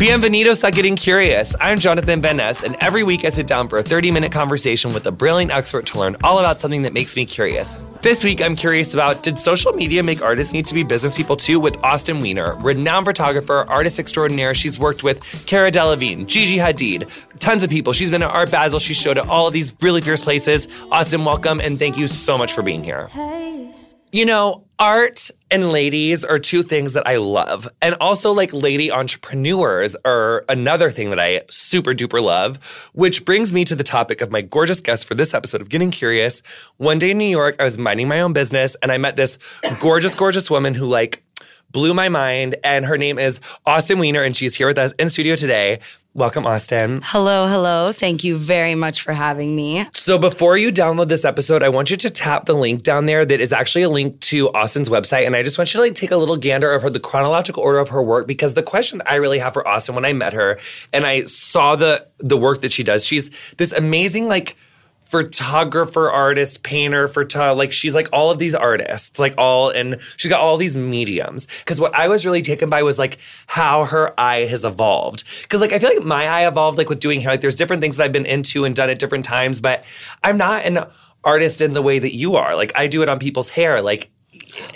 Bienvenidos a Getting Curious. I'm Jonathan Van Ness, and every week I sit down for a 30 minute conversation with a brilliant expert to learn all about something that makes me curious. This week, I'm curious about did social media make artists need to be business people too? With Austyn Weiner, renowned photographer, artist extraordinaire. She's worked with Cara Delevingne, Gigi Hadid, tons of people. She's been at Art Basel. She showed at all of these really fierce places. Austyn, welcome, and thank you so much for being here. Hey. You know, art and ladies are two things that I love. And also, like, lady entrepreneurs are another thing that I super duper love, which brings me to the topic of my gorgeous guest for this episode of Getting Curious. One day in New York, I was minding my own business and I met this gorgeous, gorgeous woman who, like, blew my mind. And her name is Austyn Weiner, and she's here with us in studio today. Welcome, Austyn. Hello, hello. Thank you very much for having me. So before you download this episode, I want you to tap the link down there that is actually a link to Austyn's website. And I just want you to like take a little gander of her, the chronological order of her work, because the question I really have for Austyn when I met her and I saw the the work that she does, she's this amazing like photographer, artist, painter, photo like she's like all of these artists, like all and she's got all these mediums. Cause what I was really taken by was like how her eye has evolved. Cause like I feel like my eye evolved like with doing hair. Like there's different things that I've been into and done at different times, but I'm not an artist in the way that you are. Like I do it on people's hair. Like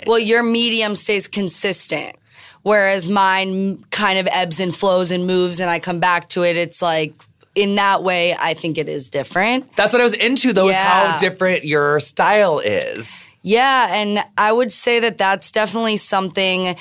Well, your medium stays consistent, whereas mine kind of ebbs and flows and moves, and I come back to it. It's like, in that way, I think it is different. that's what I was into though, is Yeah. how different your style is. Yeah, and I would say that that's definitely something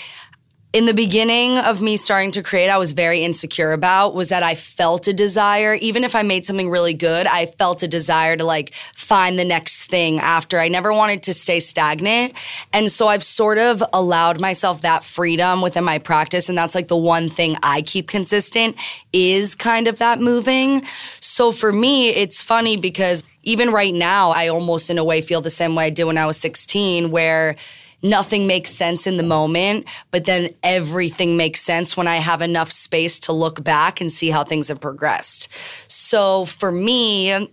in the beginning of me starting to create I was very insecure about was that I felt a desire even if I made something really good, I felt a desire to like find the next thing after. I never wanted to stay stagnant. And so I've sort of allowed myself that freedom within my practice and that's like the one thing I keep consistent is kind of that moving. So for me, it's funny because even right now, I almost in a way feel the same way I did when I was 16, where nothing makes sense in the moment, but then everything makes sense when I have enough space to look back and see how things have progressed. So for me,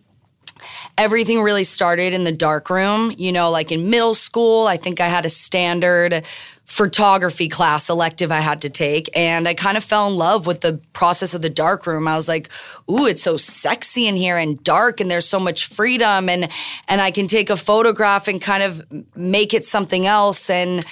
everything really started in the dark room. You know, like in middle school, I think I had a standard photography class elective I had to take. And I kind of fell in love with the process of the dark room. I was like, ooh, it's so sexy in here and dark and there's so much freedom and and I can take a photograph and kind of make it something else. And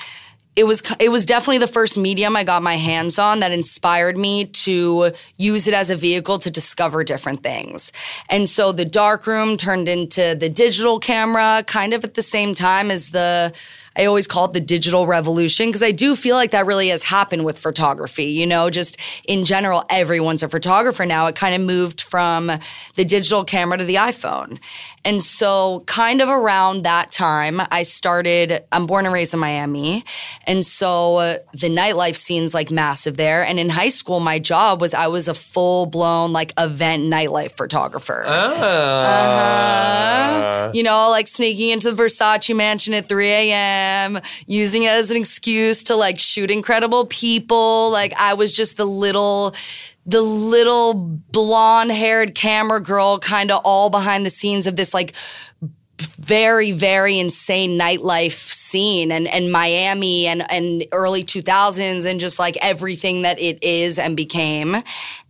it was it was definitely the first medium I got my hands on that inspired me to use it as a vehicle to discover different things. And so the dark room turned into the digital camera kind of at the same time as the I always call it the digital revolution because I do feel like that really has happened with photography. You know, just in general, everyone's a photographer now. It kind of moved from the digital camera to the iPhone. And so, kind of around that time, I started. I'm born and raised in Miami. And so, uh, the nightlife scene's like massive there. And in high school, my job was I was a full blown like event nightlife photographer. Uh-huh. You know, like sneaking into the Versace mansion at 3 a.m., using it as an excuse to like shoot incredible people. Like I was just the little, the little blonde haired camera girl, kind of all behind the scenes of this like very very insane nightlife scene and and Miami and and early 2000s and just like everything that it is and became.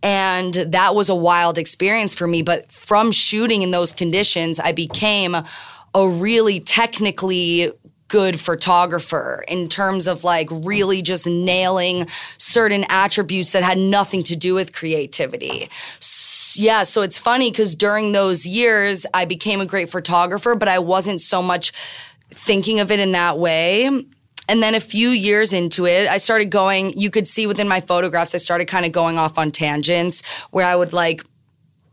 And that was a wild experience for me but from shooting in those conditions I became a really technically good photographer in terms of like really just nailing certain attributes that had nothing to do with creativity. S- Yeah, so it's funny because during those years, I became a great photographer, but I wasn't so much thinking of it in that way. And then a few years into it, I started going, you could see within my photographs, I started kind of going off on tangents where I would like,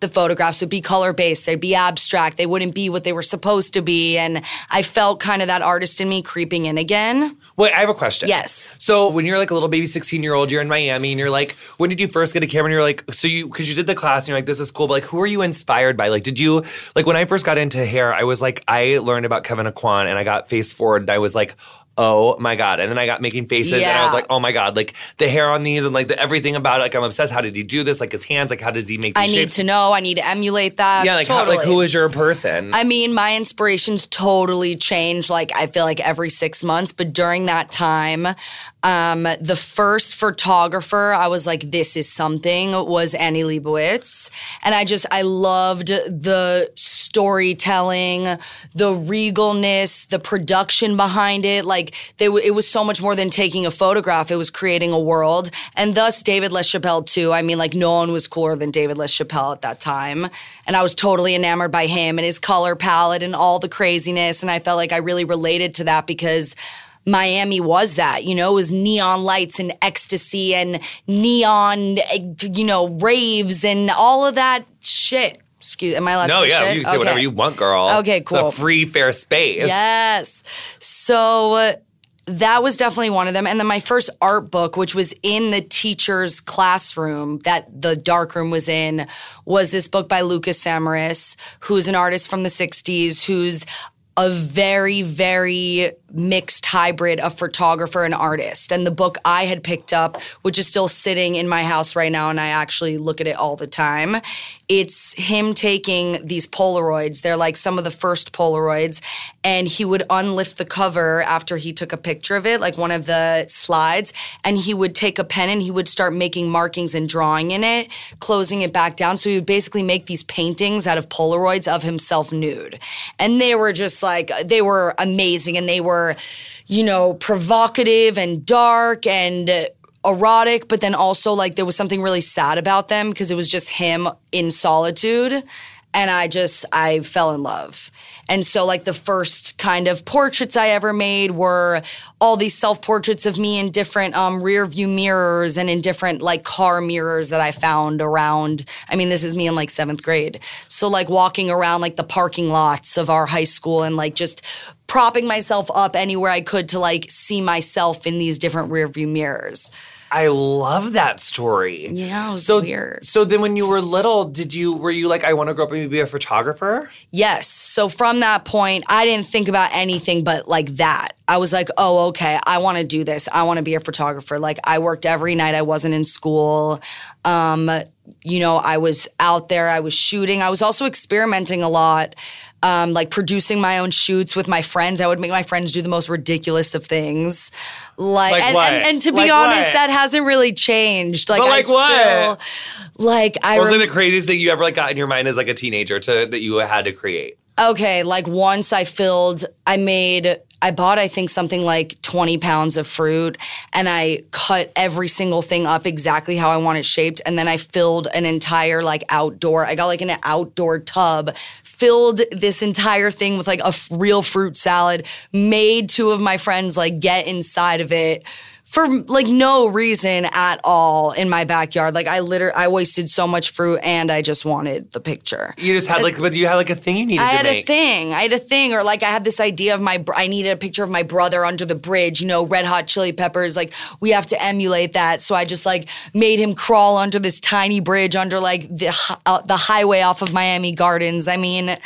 the photographs would be color based, they'd be abstract, they wouldn't be what they were supposed to be. And I felt kind of that artist in me creeping in again. Wait, I have a question. Yes. So when you're like a little baby 16 year old, you're in Miami and you're like, when did you first get a camera? And you're like, so you, cause you did the class and you're like, this is cool. But like, who are you inspired by? Like, did you, like when I first got into hair, I was like, I learned about Kevyn Aucoin and I got face forward and I was like, oh my God. And then I got making faces and I was like, oh my God, like the hair on these and like the, everything about it. Like I'm obsessed. How did he do this? Like his hands, like how does he make these I need shapes? to know, I need to emulate that. yeah, like totally. how, like who is your person? I mean, my inspirations totally change. Like, I feel like every six months, but during that time, Um, the first photographer I was like, this is something was Annie Leibovitz. And I just, I loved the storytelling, the regalness, the production behind it. Like they, it was so much more than taking a photograph. It was creating a world. And thus David LaChapelle too. I mean, like no one was cooler than David LaChapelle at that time. And I was totally enamored by him and his color palette and all the craziness. And I felt like I really related to that because Miami was that, you know, it was neon lights and ecstasy and neon, you know, raves and all of that shit. Excuse, am I allowed No, to say yeah, shit? you can say Okay. whatever you want, girl. Okay, cool. It's a free, fair space. Yes. So uh, that was definitely one of them. And then my first art book, which was in the teacher's classroom that the dark room was in, was this book by Lucas Samaras, who's an artist from the 60s, who's a very, very mixed hybrid of photographer and artist. And the book I had picked up, which is still sitting in my house right now, and I actually look at it all the time, it's him taking these Polaroids. They're like some of the first Polaroids. And he would unlift the cover after he took a picture of it, like one of the slides. And he would take a pen and he would start making markings and drawing in it, closing it back down. So he would basically make these paintings out of Polaroids of himself nude. And they were just like, they were amazing and they were, you know, provocative and dark and erotic, but then also like there was something really sad about them because it was just him in solitude. And I just, I fell in love. And so, like, the first kind of portraits I ever made were all these self portraits of me in different um, rear view mirrors and in different, like, car mirrors that I found around. I mean, this is me in like seventh grade. So, like, walking around like the parking lots of our high school and like just propping myself up anywhere I could to like see myself in these different rear view mirrors. I love that story. Yeah, it was so, weird. So then when you were little, did you were you like, I want to grow up and be a photographer? Yes. So from that point, I didn't think about anything but like that. I was like, oh, okay, I want to do this. I want to be a photographer. Like I worked every night. I wasn't in school. Um, you know, I was out there. I was shooting. I was also experimenting a lot. Um, like producing my own shoots with my friends. I would make my friends do the most ridiculous of things. Like, Like and, what? and, and to be Like honest, what? that hasn't really changed. Like, But I like what? still, like I What was rem- like the craziest thing you ever like got in your mind as like a teenager to that you had to create? Okay, like once I filled, I made, I bought, I think, something like 20 pounds of fruit and I cut every single thing up exactly how I want it shaped. And then I filled an entire, like, outdoor, I got like an outdoor tub, filled this entire thing with like a f- real fruit salad, made two of my friends like get inside of it for like no reason at all in my backyard. Like I literally, I wasted so much fruit and I just wanted the picture. You just had like, but you had like a thing you needed I to had a thing. I had a thing, or like I had this idea of my. br- I needed a picture of my brother under the bridge. You know, Red Hot Chili Peppers. Like we have to emulate that. So I just like made him crawl under this tiny bridge under like the uh, the highway off of Miami Gardens. I mean,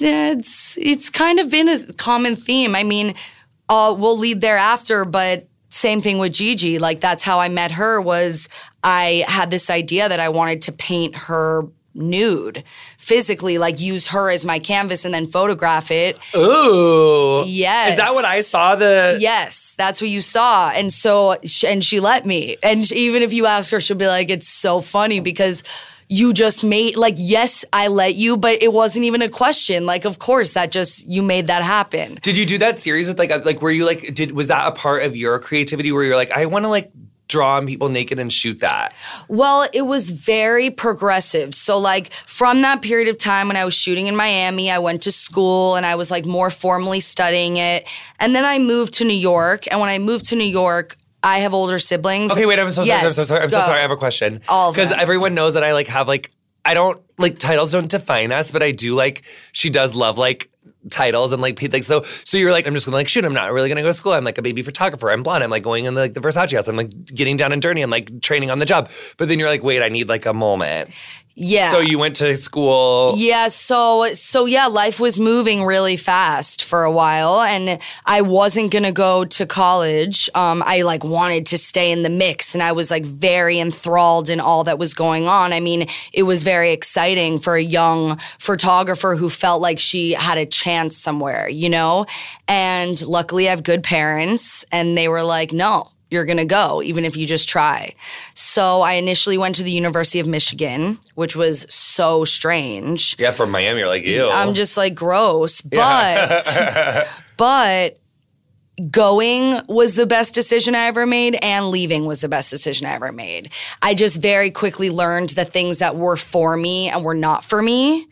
it's it's kind of been a common theme. I mean, uh, we'll lead thereafter, but same thing with Gigi. Like that's how I met her. Was I had this idea that I wanted to paint her nude physically like use her as my canvas and then photograph it Ooh. Yes. Is that what I saw? The yes that's what you saw and so and she let me and even if you ask her she'll be like it's so funny because you just made like yes i let you but it wasn't even a question like of course that just you made that happen Did you do that series with like a, like were you like did was that a part of your creativity where you're like I want to like draw on people naked and shoot that? Well, it was very progressive. So, like, from that period of time when I was shooting in Miami, I went to school and I was like more formally studying it. And then I moved to New York. And when I moved to New York, I have older siblings. Okay, wait, I'm so sorry. I'm so sorry. I'm so go. sorry. I have a question. All Because everyone knows that I like have like I don't like titles don't define us, but I do like she does love like titles and like like so so you're like I'm just gonna like shoot I'm not really gonna go to school I'm like a baby photographer I'm blonde I'm like going in the, like the Versace house I'm like getting down and dirty I'm like training on the job but then you're like wait I need like a moment Yeah. So you went to school. Yeah, so so yeah, life was moving really fast for a while and I wasn't going to go to college. Um I like wanted to stay in the mix and I was like very enthralled in all that was going on. I mean, it was very exciting for a young photographer who felt like she had a chance somewhere, you know? And luckily I have good parents and they were like, "No, you're going to go, even if you just try. So I initially went to the University of Michigan, which was so strange. Yeah, from Miami, you're like, ew. I'm just like gross, but but going was the best decision I ever made and leaving was the best decision I ever made. I just very quickly learned the things that were for me and were not for me.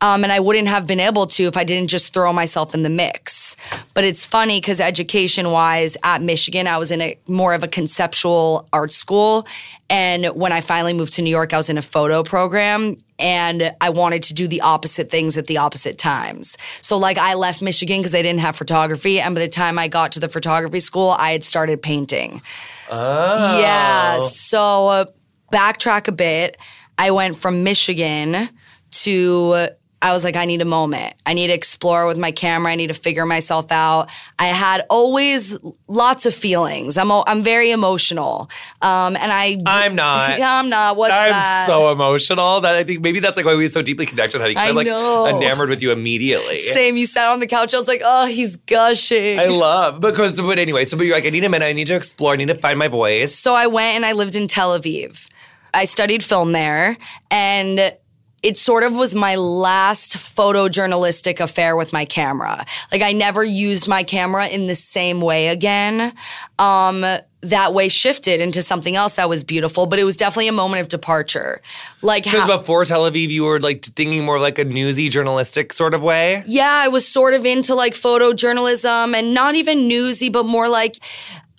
Um, and I wouldn't have been able to if I didn't just throw myself in the mix. But it's funny because education wise, at Michigan, I was in a more of a conceptual art school. And when I finally moved to New York, I was in a photo program and I wanted to do the opposite things at the opposite times. So, like, I left Michigan because they didn't have photography. And by the time I got to the photography school, I had started painting. oh. Yeah. So, uh, backtrack a bit. I went from Michigan to I was like, I need a moment. I need to explore with my camera. I need to figure myself out. I had always lots of feelings. I'm I'm very emotional, um, and I I'm not. I'm not. What's I'm that? so emotional that I think maybe that's like why we are so deeply connected, honey. I I'm like know. enamored with you immediately. Same. You sat on the couch. I was like, oh, he's gushing. I love because but anyway, so but you're like, I need a minute, I need to explore, I need to find my voice. So I went and I lived in Tel Aviv. I studied film there and it sort of was my last photojournalistic affair with my camera. Like I never used my camera in the same way again. Um, that way shifted into something else that was beautiful, but it was definitely a moment of departure. Like Because how, before Tel Aviv, you were like thinking more like a newsy journalistic sort of way. yeah, I was sort of into like photojournalism and not even newsy, but more like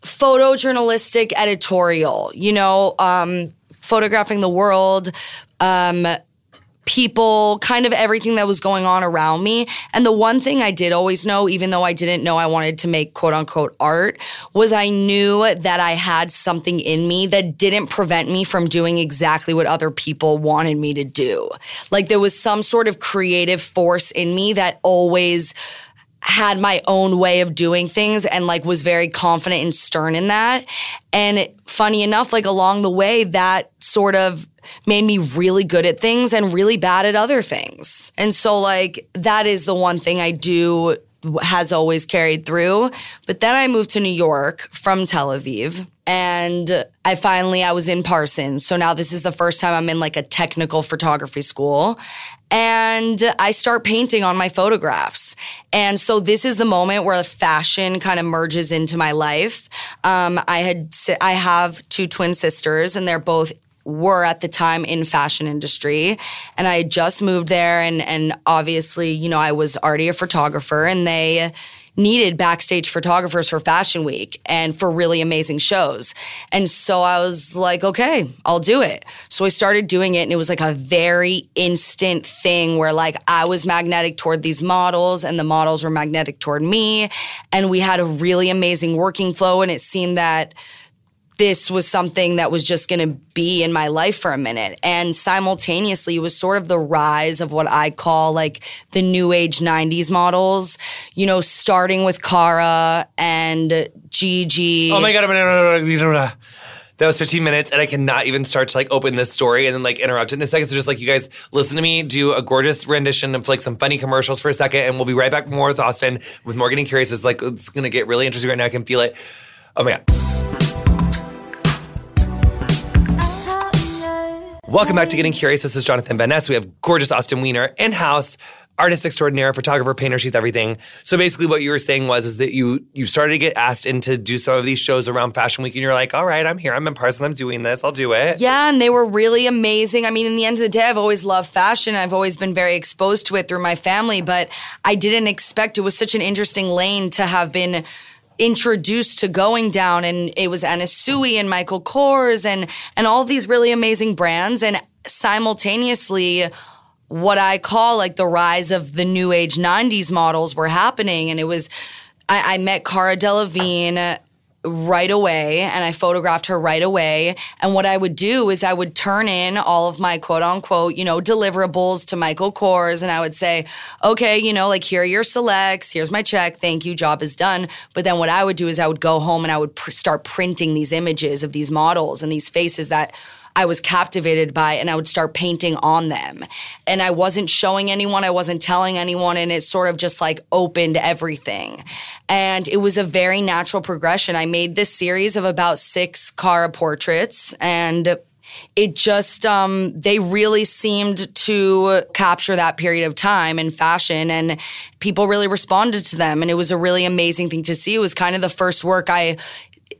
photojournalistic editorial, you know, um, photographing the world, um, people, kind of everything that was going on around me. And the one thing I did always know, even though I didn't know I wanted to make quote unquote art, was I knew that I had something in me that didn't prevent me from doing exactly what other people wanted me to do. Like there was some sort of creative force in me that always had my own way of doing things and like was very confident and stern in that. And funny enough, like along the way, that sort of made me really good at things and really bad at other things. And so, like, that is the one thing I do has always carried through. But then I moved to New York from Tel Aviv and I finally I was in Parsons. So now this is the first time I'm in like a technical photography school and I start painting on my photographs. And so this is the moment where fashion kind of merges into my life. Um, I had I have two twin sisters and they're both were at the time in fashion industry and I just moved there and and obviously, you know, I was already a photographer and they needed backstage photographers for Fashion Week and for really amazing shows. And so I was like, okay, I'll do it. So I started doing it and it was like a very instant thing where like I was magnetic toward these models and the models were magnetic toward me and we had a really amazing working flow and it seemed that this was something that was just going to be in my life for a minute. And simultaneously, it was sort of the rise of what I call like the new age 90s models, you know, starting with Cara and Gigi. Oh my god. That was 15 minutes, and I cannot even start to like open this story and then like interrupt it in a second. So just like you guys listen to me do a gorgeous rendition of like some funny commercials for a second, and we'll be right back more with Austin with more getting curious. It's like it's gonna get really interesting right now. I can feel it. Oh my god. Welcome back to Getting Curious. This is Jonathan Van Ness. We have gorgeous Austyn Weiner in house, artist extraordinaire, photographer, painter. She's everything. So basically, what you were saying was is that you you started to get asked in to do some of these shows around Fashion Week, and you're like, all right, I'm here. I'm in Parsons. I'm doing this. I'll do it. Yeah, and they were really amazing. I mean, in the end of the day, I've always loved fashion. I've always been very exposed to it through my family, but I didn't expect it was such an interesting lane to have been introduced to going down and it was Anna Sui and Michael Kors and and all these really amazing brands and simultaneously what I call like the rise of the new age 90s models were happening and it was I, I met Cara Delevingne right away and I photographed her right away. And what I would do is I would turn in all of my quote unquote, you know, deliverables to Michael Kors and I would say, okay, you know, like here are your selects, here's my check, thank you, job is done. But then what I would do is I would go home and I would pr- start printing these images of these models and these faces that I was captivated by and I would start painting on them. And I wasn't showing anyone, I wasn't telling anyone, and it sort of just like opened everything. And it was a very natural progression. I made this series of about six Cara portraits and it just um, they really seemed to capture that period of time in fashion and people really responded to them and it was a really amazing thing to see it was kind of the first work i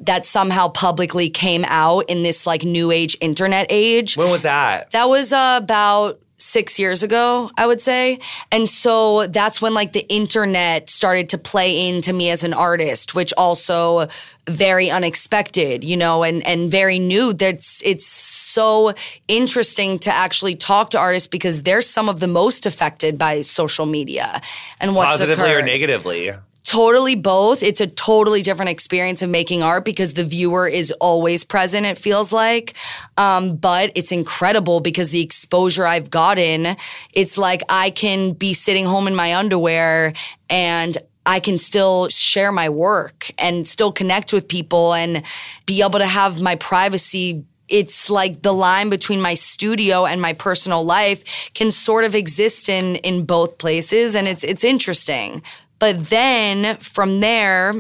that somehow publicly came out in this like new age internet age. When was that? That was uh, about six years ago, I would say. And so that's when like the internet started to play into me as an artist, which also very unexpected, you know, and and very new. That's it's so interesting to actually talk to artists because they're some of the most affected by social media and what's Positively occurred. or negatively? Totally both. It's a totally different experience of making art because the viewer is always present, it feels like. Um, but it's incredible because the exposure I've gotten, it's like I can be sitting home in my underwear and I can still share my work and still connect with people and be able to have my privacy it's like the line between my studio and my personal life can sort of exist in in both places and it's it's interesting but then from there,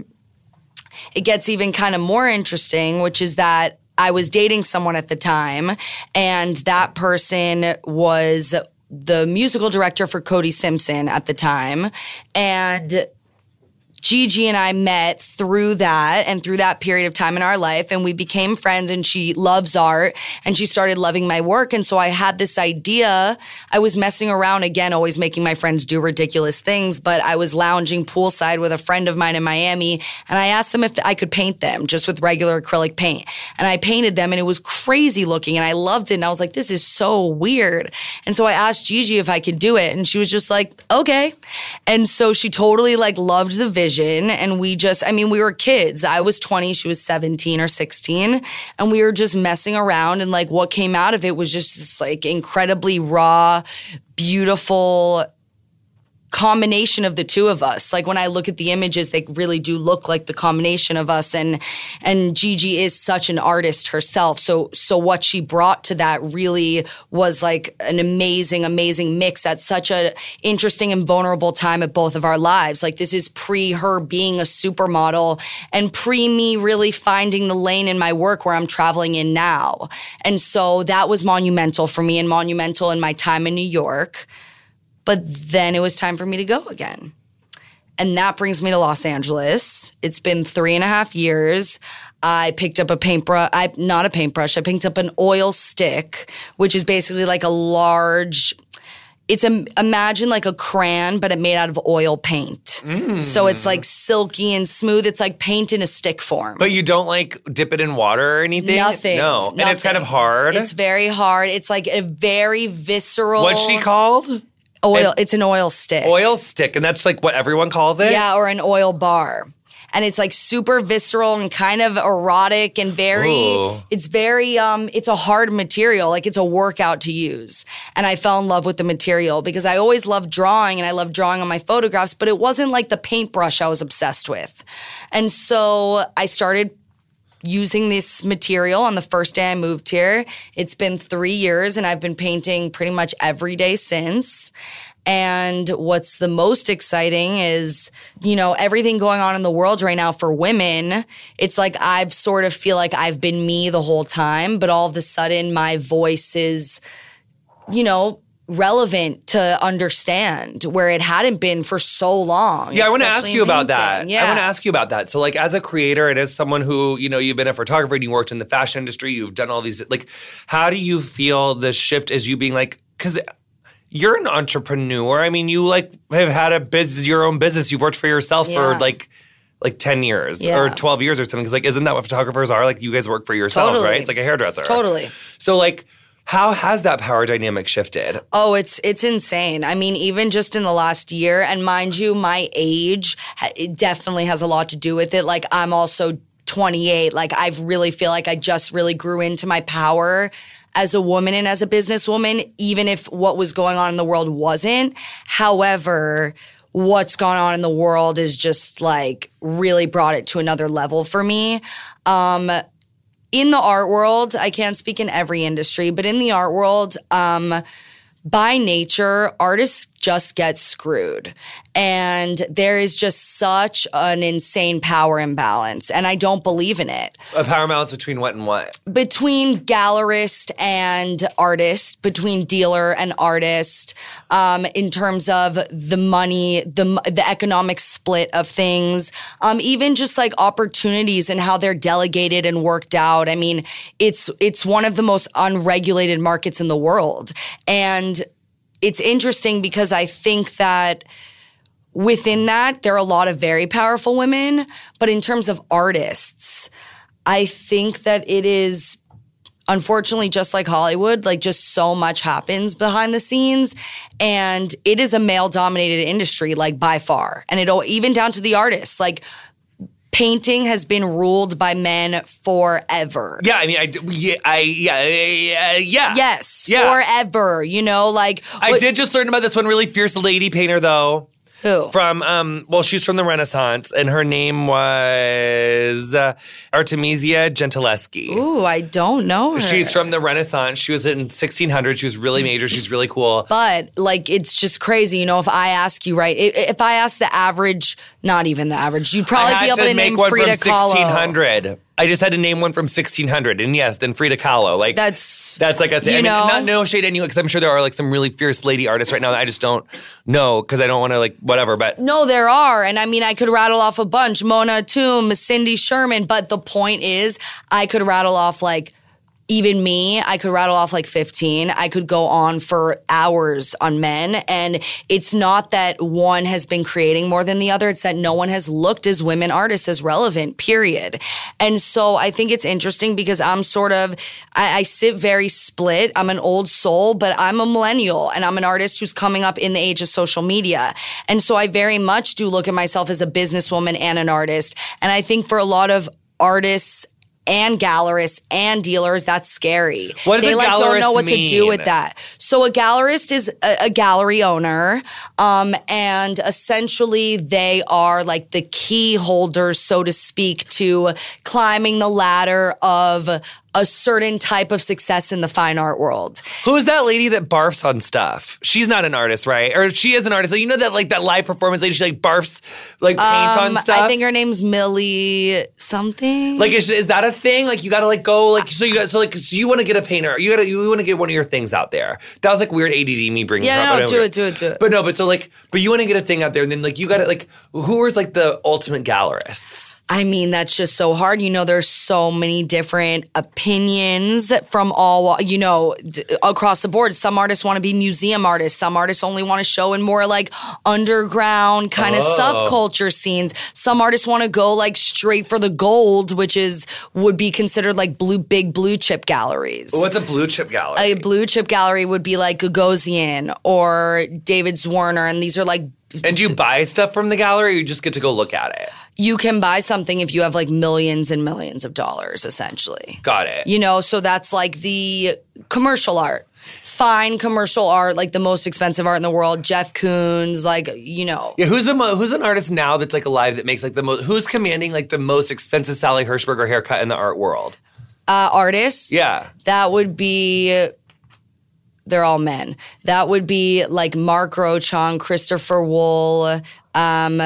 it gets even kind of more interesting, which is that I was dating someone at the time, and that person was the musical director for Cody Simpson at the time. And Gigi and I met through that and through that period of time in our life, and we became friends. And she loves art and she started loving my work. And so I had this idea. I was messing around again, always making my friends do ridiculous things, but I was lounging poolside with a friend of mine in Miami, and I asked them if I could paint them just with regular acrylic paint. And I painted them, and it was crazy looking, and I loved it. And I was like, this is so weird. And so I asked Gigi if I could do it, and she was just like, okay. And so she totally like loved the and we just i mean we were kids. I was 20 she was 17 or 16 and we were just messing around. And like what came out of it was just this like incredibly raw beautiful combination of the two of us. Like when I look at the images, they really do look like the combination of us. And and Gigi is such an artist herself. So so what she brought to that really was like an amazing, amazing mix at such a interesting and vulnerable time at both of our lives. Like this is pre her being a supermodel and pre me really finding the lane in my work where I'm traveling in now. And so that was monumental for me and monumental in my time in New York. But then it was time for me to go again. And that brings me to Los Angeles. It's been three and a half years. I picked up a paintbrush, I not a paintbrush, I picked up an oil stick, which is basically like a large it's a, imagine like a crayon, but it made out of oil paint. Mm. So it's like silky and smooth. It's like paint in a stick form. But you don't like dip it in water or anything? Nothing. No. Nothing. And it's kind of hard. It's very hard. It's like a very visceral. What's she called? Oil. It, it's an oil stick. Oil stick, and that's like what everyone calls it. Yeah, or an oil bar. And it's like super visceral and kind of erotic and very. Ooh. It's very. Um. It's a hard material. Like it's a workout to use. And I fell in love with the material because I always loved drawing and I loved drawing on my photographs, but it wasn't like the paintbrush I was obsessed with. And so I started using this material on the first day I moved here. It's been three years and I've been painting pretty much every day since. And what's the most exciting is, you know, everything going on in the world right now for women. It's like I've sort of feel like I've been me the whole time, but all of a sudden my voice is, you know, relevant to understand where it hadn't been for so long. Yeah, I want to ask you about that. Yeah. I want to ask you about that. So, like, as a creator and as someone who, you know, you've been a photographer and you worked in the fashion industry, you've done all these, like, how do you feel the shift as you being like, because you're an entrepreneur. I mean, you like have had a business, your own business. You've worked for yourself Yeah. for like, like 10 years Yeah. or 12 years or something. Because, like, isn't that what photographers are? Like, you guys work for yourselves, Totally. right? It's like a hairdresser. Totally. So, like, how has that power dynamic shifted? Oh, it's it's insane. I mean, even just in the last year, and mind you, my age it definitely has a lot to do with it. Like, I'm also 28. Like I really feel like I just really grew into my power as a woman and as a businesswoman, even if what was going on in the world wasn't. However, what's gone on in the world is just like really brought it to another level for me. Um, in the art world, I can't speak in every industry, but in the art world, um, by nature, artists just get screwed. And there is just such an insane power imbalance. And I don't believe in it. A power imbalance between what and what? Between gallerist and artist, between dealer and artist, um, in terms of the money, the, the economic split of things, um, even just like opportunities and how they're delegated and worked out. I mean, it's, it's one of the most unregulated markets in the world. And it's interesting because I think that within that, there are a lot of very powerful women. But in terms of artists, I think that it is unfortunately just like Hollywood, like just so much happens behind the scenes. And it is a male dominated industry, like by far. And it'll even down to the artists. Like painting has been ruled by men forever. Yeah, I mean, I, yeah, I, yeah, yeah, yeah. Yes, Yeah. forever. You know, like I did just learn about this one really fierce lady painter, though. Who? From, um, well, she's from the Renaissance, and her name was uh, Artemisia Gentileschi. Ooh, I don't know her. She's from the Renaissance. She was in 1600. She was really major. She's really cool. But like, it's just crazy. You know, if I ask you, right? If I ask the average, not even the average, you'd probably be able to, to make name one Frida from Kahlo. 1600. I just had to name one from 1600, and yes, then Frida Kahlo. Like That's that's like a thing. you I mean, know? not no shade anyway, because I'm sure there are like some really fierce lady artists right now that I just don't know because I don't want to like whatever. But No, there are. And I mean, I could rattle off a bunch Mona Hatoum, Cindy Sherman. But the point is, I could rattle off like, even me, I could rattle off like 15. I could go on for hours on men. And it's not that one has been creating more than the other. It's that no one has looked as women artists as relevant, period. And so I think it's interesting because I'm sort of, I, I sit very split. I'm an old soul, but I'm a millennial and I'm an artist who's coming up in the age of social media. And so I very much do look at myself as a businesswoman and an artist. And I think for a lot of artists, and gallerists and dealers, that's scary. What they like don't know what to do with that. So a gallerist is a, a gallery owner, um, and essentially they are like the key holders, so to speak, to climbing the ladder of a certain type of success in the fine art world. who's that lady that barfs on stuff? She's not an artist, right? Or she is an artist. So you know that like that live performance lady. She like barfs like paint Um, on stuff. I think her name's Millie something. Like is, is that a thing? Like you gotta like go like so you got so like so you want to get a painter you gotta you want to get one of your things out there. That was like weird ADD me bringing. Yeah, up, no, do it, do it, do it. But no, but so like but you want to get a thing out there and then like you gotta like who is like the ultimate gallerists? I mean, that's just so hard. You know, there's so many different opinions from all, you know, d- across the board. Some artists want to be museum artists. Some artists only want to show in more like underground kind of Oh. subculture scenes. Some artists want to go like straight for the gold, which is would be considered like blue, big blue chip galleries. What's a blue chip gallery? a blue chip gallery would be like Gagosian or David Zwirner, and these are like and do you buy stuff from the gallery or you just get to go look at it? You can buy something if you have like millions and millions of dollars, essentially. Got it. You know, so that's like the commercial art. Fine commercial art, like the most expensive art in the world. Jeff Koons, like, you know. yeah, who's the mo- who's an artist now that's like alive that makes like the most who's commanding like the most expensive Sally Hershberger haircut in the art world? Uh, artists. Yeah. That would be. They're all men. That would be like Mark Grotjahn, Christopher Wool, um,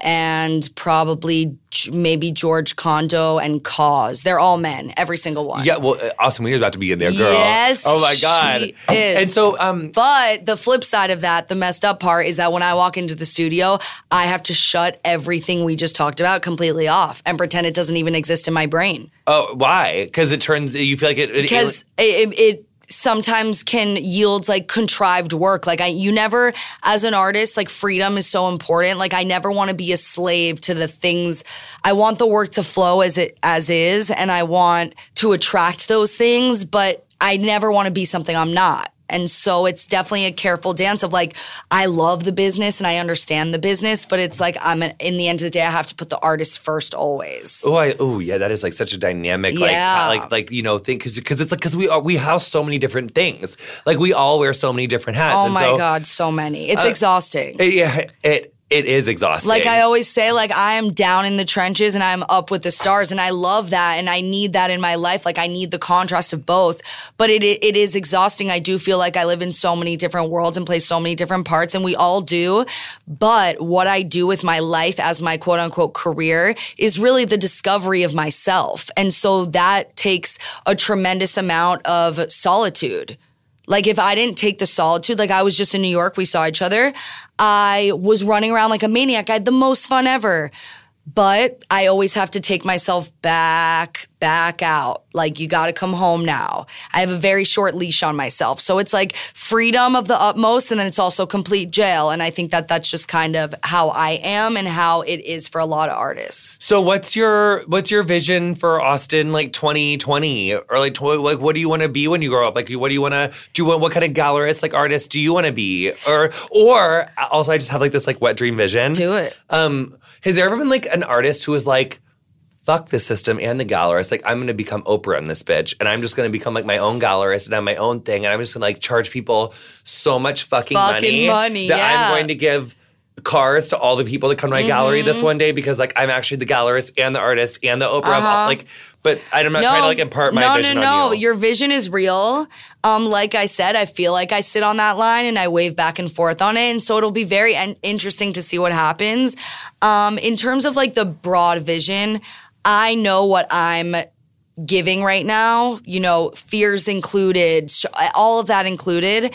and probably maybe George Condo and KAWS. They're all men, every single one. Yeah, well, uh, Austyn Weiner's about to be in there, girl. Yes, Oh my god. she is. And so, um, But the flip side of that, the messed up part, is that when I walk into the studio, I have to shut everything we just talked about completely off and pretend it doesn't even exist in my brain. oh, why? Because it turns you feel like it. it Because it, it, it sometimes can yield like contrived work. Like I, you never, as an artist, like freedom is so important. Like I never want to be a slave to the things. I want the work to flow as it as is, and I want to attract those things, but I never want to be something I'm not. And so it's definitely a careful dance of like, I love the business and I understand the business, but it's like I'm an, in the end of the day, I have to put the artist first always. Oh, I oh yeah, that is like such a dynamic, like Yeah. like like you know thing because because it's like because we are we house so many different things, like we all wear so many different hats. Oh my so, God, so many. It's Uh, exhausting. it- yeah, it it is exhausting. Like I always say, like I am down in the trenches and I'm up with the stars, and I love that, and I need that in my life. Like I need the contrast of both, but it it, is exhausting. I do feel like I live in so many different worlds and play so many different parts, and we all do. But what I do with my life as my quote unquote career is really the discovery of myself, and so that takes a tremendous amount of solitude. Like if I didn't take the solitude, like I was just in New York, we saw each other. I was running around like a maniac. I had the most fun ever. But I always have to take myself back, back out. Like, you got to come home now. I have a very short leash on myself. So it's like freedom of the utmost, and then it's also complete jail. And I think that that's just kind of how I am and how it is for a lot of artists. So what's your what's your vision for Austyn like 2020 or like tw- like what do you want to be when you grow up? Like what do you want to do? What, what kind of gallerist like artist do you want to be? Or or also I just have like this like wet dream vision. Do it. Um, has there ever been like an artist who was like, fuck the system and the gallerist. Like, I'm gonna become Oprah in this bitch, and I'm just gonna become like my own gallerist and have my own thing, and I'm just gonna like charge people so much fucking, Fucking money, that yeah. I'm going to give cars to all the people that come to my gallery Mm-hmm. this one day because like I'm actually the gallerist and the artist and the Oprah. all- Uh-huh. Like, but I'm not trying to like impart my no, vision no, no. on you. Your vision is real. Um, like I said, I feel like I sit on that line and I wave back and forth on it, and so it'll be very en- interesting to see what happens. Um, in terms of like the broad vision, I know what I'm giving right now. You know, fears included, all of that included.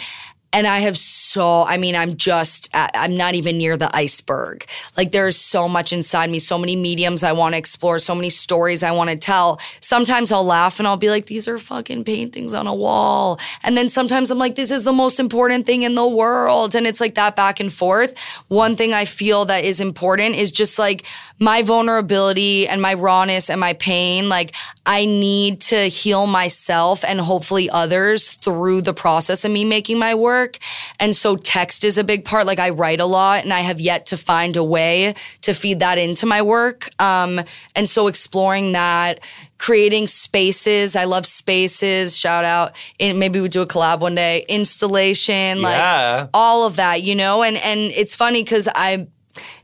And I have so, I mean, I'm just, uh, I'm not even near the iceberg. Like there's so much inside me, so many mediums I want to explore, so many stories I want to tell. Sometimes I'll laugh and I'll be like, these are fucking paintings on a wall. And then sometimes I'm like, this is the most important thing in the world. And it's like that back and forth. One thing I feel that is important is just like my vulnerability and my rawness and my pain. Like I need to heal myself and hopefully others through the process of me making my work. And so text is a big part. Like I write a lot and I have yet to find a way to feed that into my work. Um, and so exploring that, creating spaces. I love spaces. Shout out. And maybe we do a collab one day. Installation, like all of that, you know? And and it's funny because I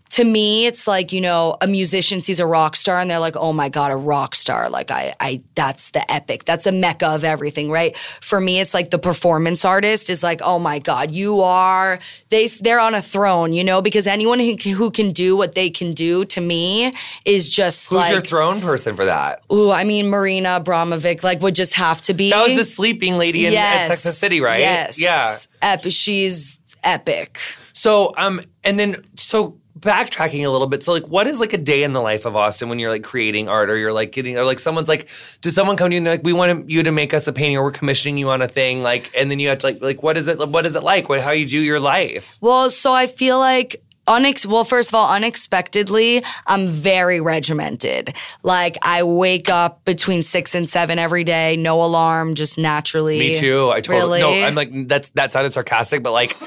to me, it's like, you know, a musician sees a rock star and they're like, oh my God, a rock star. Like I I that's the epic. That's the mecca of everything, right? For me, it's like the performance artist is like, oh my God, you are they they're on a throne, you know, because anyone who can, who can do what they can do to me is just Who's like your throne person for that? Ooh, I mean Marina Abramovic, like would just have to be That was the sleeping lady in at Sex and the City, right? Yes. Yeah. Ep- she's epic. So, um, and then so backtracking a little bit. So, like, what is like a day in the life of Austyn when you're like creating art, or you're like getting, or like someone's like, does someone come to you and they're like, we want you to make us a painting, or we're commissioning you on a thing, like, and then you have to like, like, what is it? What is it like? What, how you do your life? Well, so I feel like unex well first of all unexpectedly i'm very regimented like i wake up between six and seven every day no alarm just naturally Me too. I totally Really? no. I'm like that's that sounded sarcastic, but like,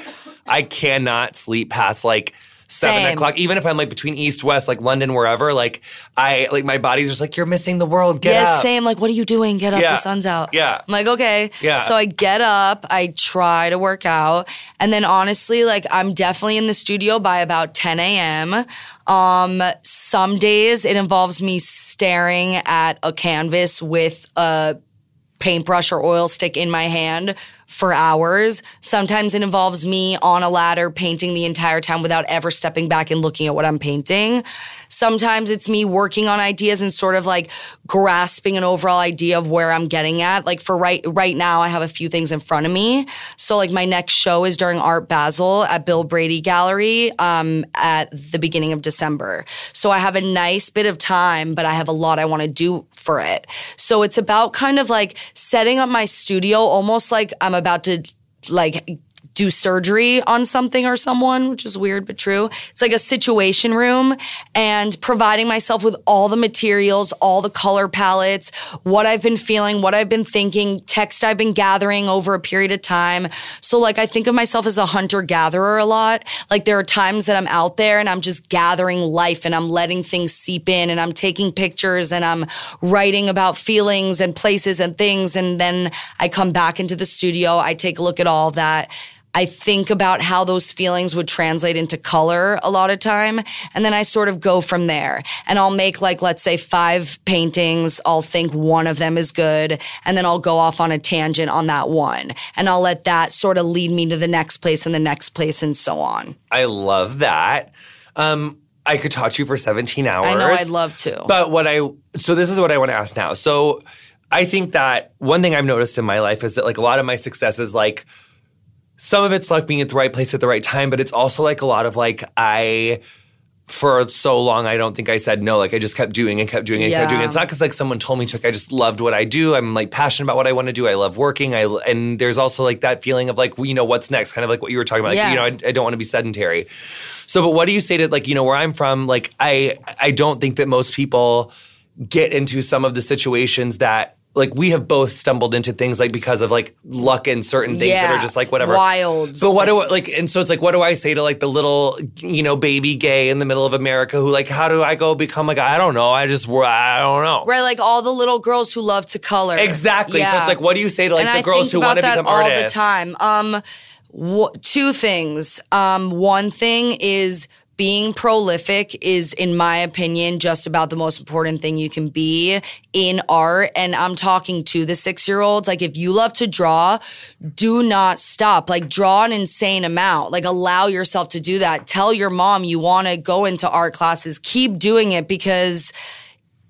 I cannot sleep past like. Seven Same. o'clock, even if I'm like between east, west, like London, wherever, like I like my body's just like you're missing the world. Get yes, up. same. Like, what are you doing? Get up. Yeah. The sun's out. Yeah. I'm like, okay. Yeah. So I get up. I try to work out, and then honestly, like, I'm definitely in the studio by about 10 a.m. Um, some days it involves me staring at a canvas with a paintbrush or oil stick in my hand for hours. Sometimes it involves me on a ladder painting the entire time without ever stepping back and looking at what I'm painting. Sometimes it's me working on ideas and sort of like grasping an overall idea of where I'm getting at. Like for right right now I have a few things in front of me. So like my next show is during Art Basel at Bill Brady Gallery um at the beginning of December. So I have a nice bit of time, but I have a lot I want to do for it. So it's about kind of like setting up my studio almost like I'm about to like do surgery on something or someone, which is weird but true. It's like a situation room and providing myself with all the materials, all the color palettes, what I've been feeling, what I've been thinking, text I've been gathering over a period of time. So like I think of myself as a hunter gatherer a lot. Like there are times that I'm out there and I'm just gathering life and I'm letting things seep in and I'm taking pictures and I'm writing about feelings and places and things. And then I come back into the studio. I take a look at all that. I think about how those feelings would translate into color a lot of time. And then I sort of go from there. And I'll make like, let's say five paintings. I'll think one of them is good. And then I'll go off on a tangent on that one. And I'll let that sort of lead me to the next place and the next place and so on. I love that. Um, I could talk to you for 17 hours. I know I'd love to. But what I, so this is what I want to ask now. So I think that one thing I've noticed in my life is that like a lot of my success is like, some of it's like being at the right place at the right time, but it's also like a lot of like I for so long I don't think I said no. Like I just kept doing and kept doing and Yeah. kept doing. It's not because like someone told me to. Like, I just loved what I do. I'm like passionate about what I want to do. I love working. I and there's also like that feeling of like well, you know what's next, kind of like what you were talking about. Like Yeah. you know I, I don't want to be sedentary. So, but what do you say to like you know where I'm from? Like I I don't think that most people get into some of the situations that. Like we have both stumbled into things like because of like luck and certain things that are just like whatever Wild. But what do I, like and so it's like what do I say to like the little you know baby gay in the middle of America who like how do I go become like I don't know I just I don't know Right, like all the little girls who love to color. exactly so Yeah. it's like what do you say to like and the I girls who want to become all artists the time. Um, wh- two things. Um, one thing is being prolific is, in my opinion, just about the most important thing you can be in art. And I'm talking to the six year olds. Like, if you love to draw, do not stop. Like, draw an insane amount. Like, allow yourself to do that. Tell your mom you want to go into art classes. Keep doing it because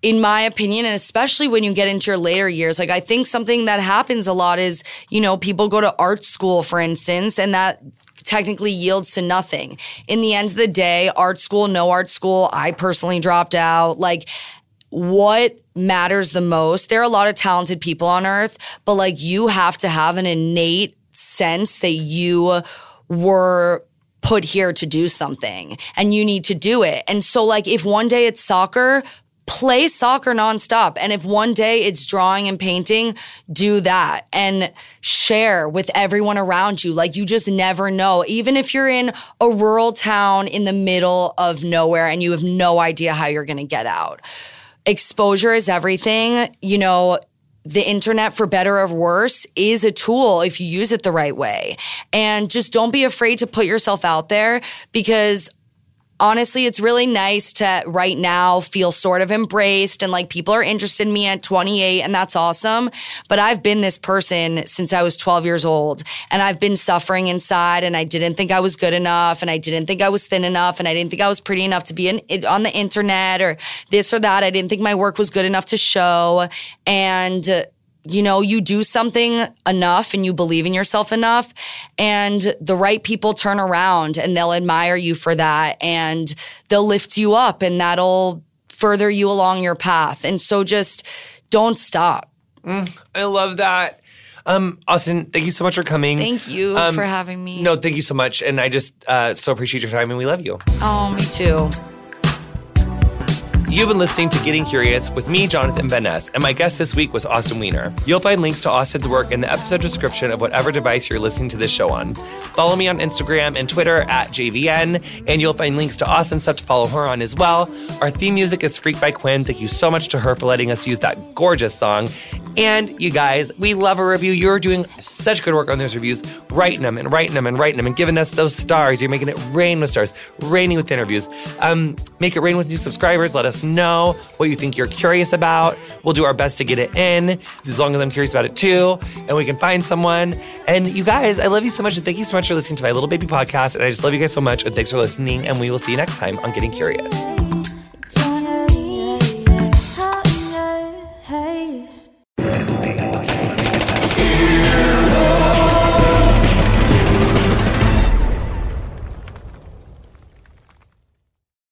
in my opinion, and especially when you get into your later years, like I think something that happens a lot is, you know, people go to art school, for instance, and that technically yields to nothing. In the end of the day, art school, no art school, I personally dropped out. Like, what matters the most? There are a lot of talented people on earth, but like you have to have an innate sense that you were put here to do something and you need to do it. And so, like, if one day it's soccer, play soccer nonstop. And if one day it's drawing and painting, do that and share with everyone around you. Like, you just never know. Even if you're in a rural town in the middle of nowhere and you have no idea how you're going to get out exposure is everything. You know, the internet, for better or worse, is a tool if you use it the right way. And just don't be afraid to put yourself out there because honestly, it's really nice to right now feel sort of embraced and like people are interested in me at 28 and that's awesome. But I've been this person since I was 12 years old and I've been suffering inside and I didn't think I was good enough and I didn't think I was thin enough and I didn't think I was pretty enough to be in, on the internet or this or that. I didn't think my work was good enough to show. And, you know, you do something enough and you believe in yourself enough, and the right people turn around and they'll admire you for that and they'll lift you up and that'll further you along your path. And so just don't stop. I love that. Um, Austyn, thank you so much for coming. Thank you Um, for having me. No, thank you so much. And I just uh, so appreciate your time and we love you. Oh, me too. You've been listening to Getting Curious with me, Jonathan Van Ness, and my guest this week was Austyn Weiner. You'll find links to Austyn's work in the episode description of whatever device you're listening to this show on. Follow me on Instagram and Twitter at JVN, and you'll find links to Austyn's stuff to follow her on as well. Our theme music is Freak by Quiñ. Thank you so much to her for letting us use that gorgeous song. And you guys, we love a review. You're doing such good work on those reviews, writing them and writing them and writing them and giving us those stars. You're making it rain with stars, raining with interviews. Um, make it rain with new subscribers. Let know what you think you're curious about. We'll do our best to get it in, as long as I'm curious about it too, and we can find someone. And you guys, I love you so much, and thank you so much for listening to my little baby podcast. And I just love you guys so much, and thanks for listening. And we will see you next time on Getting Curious.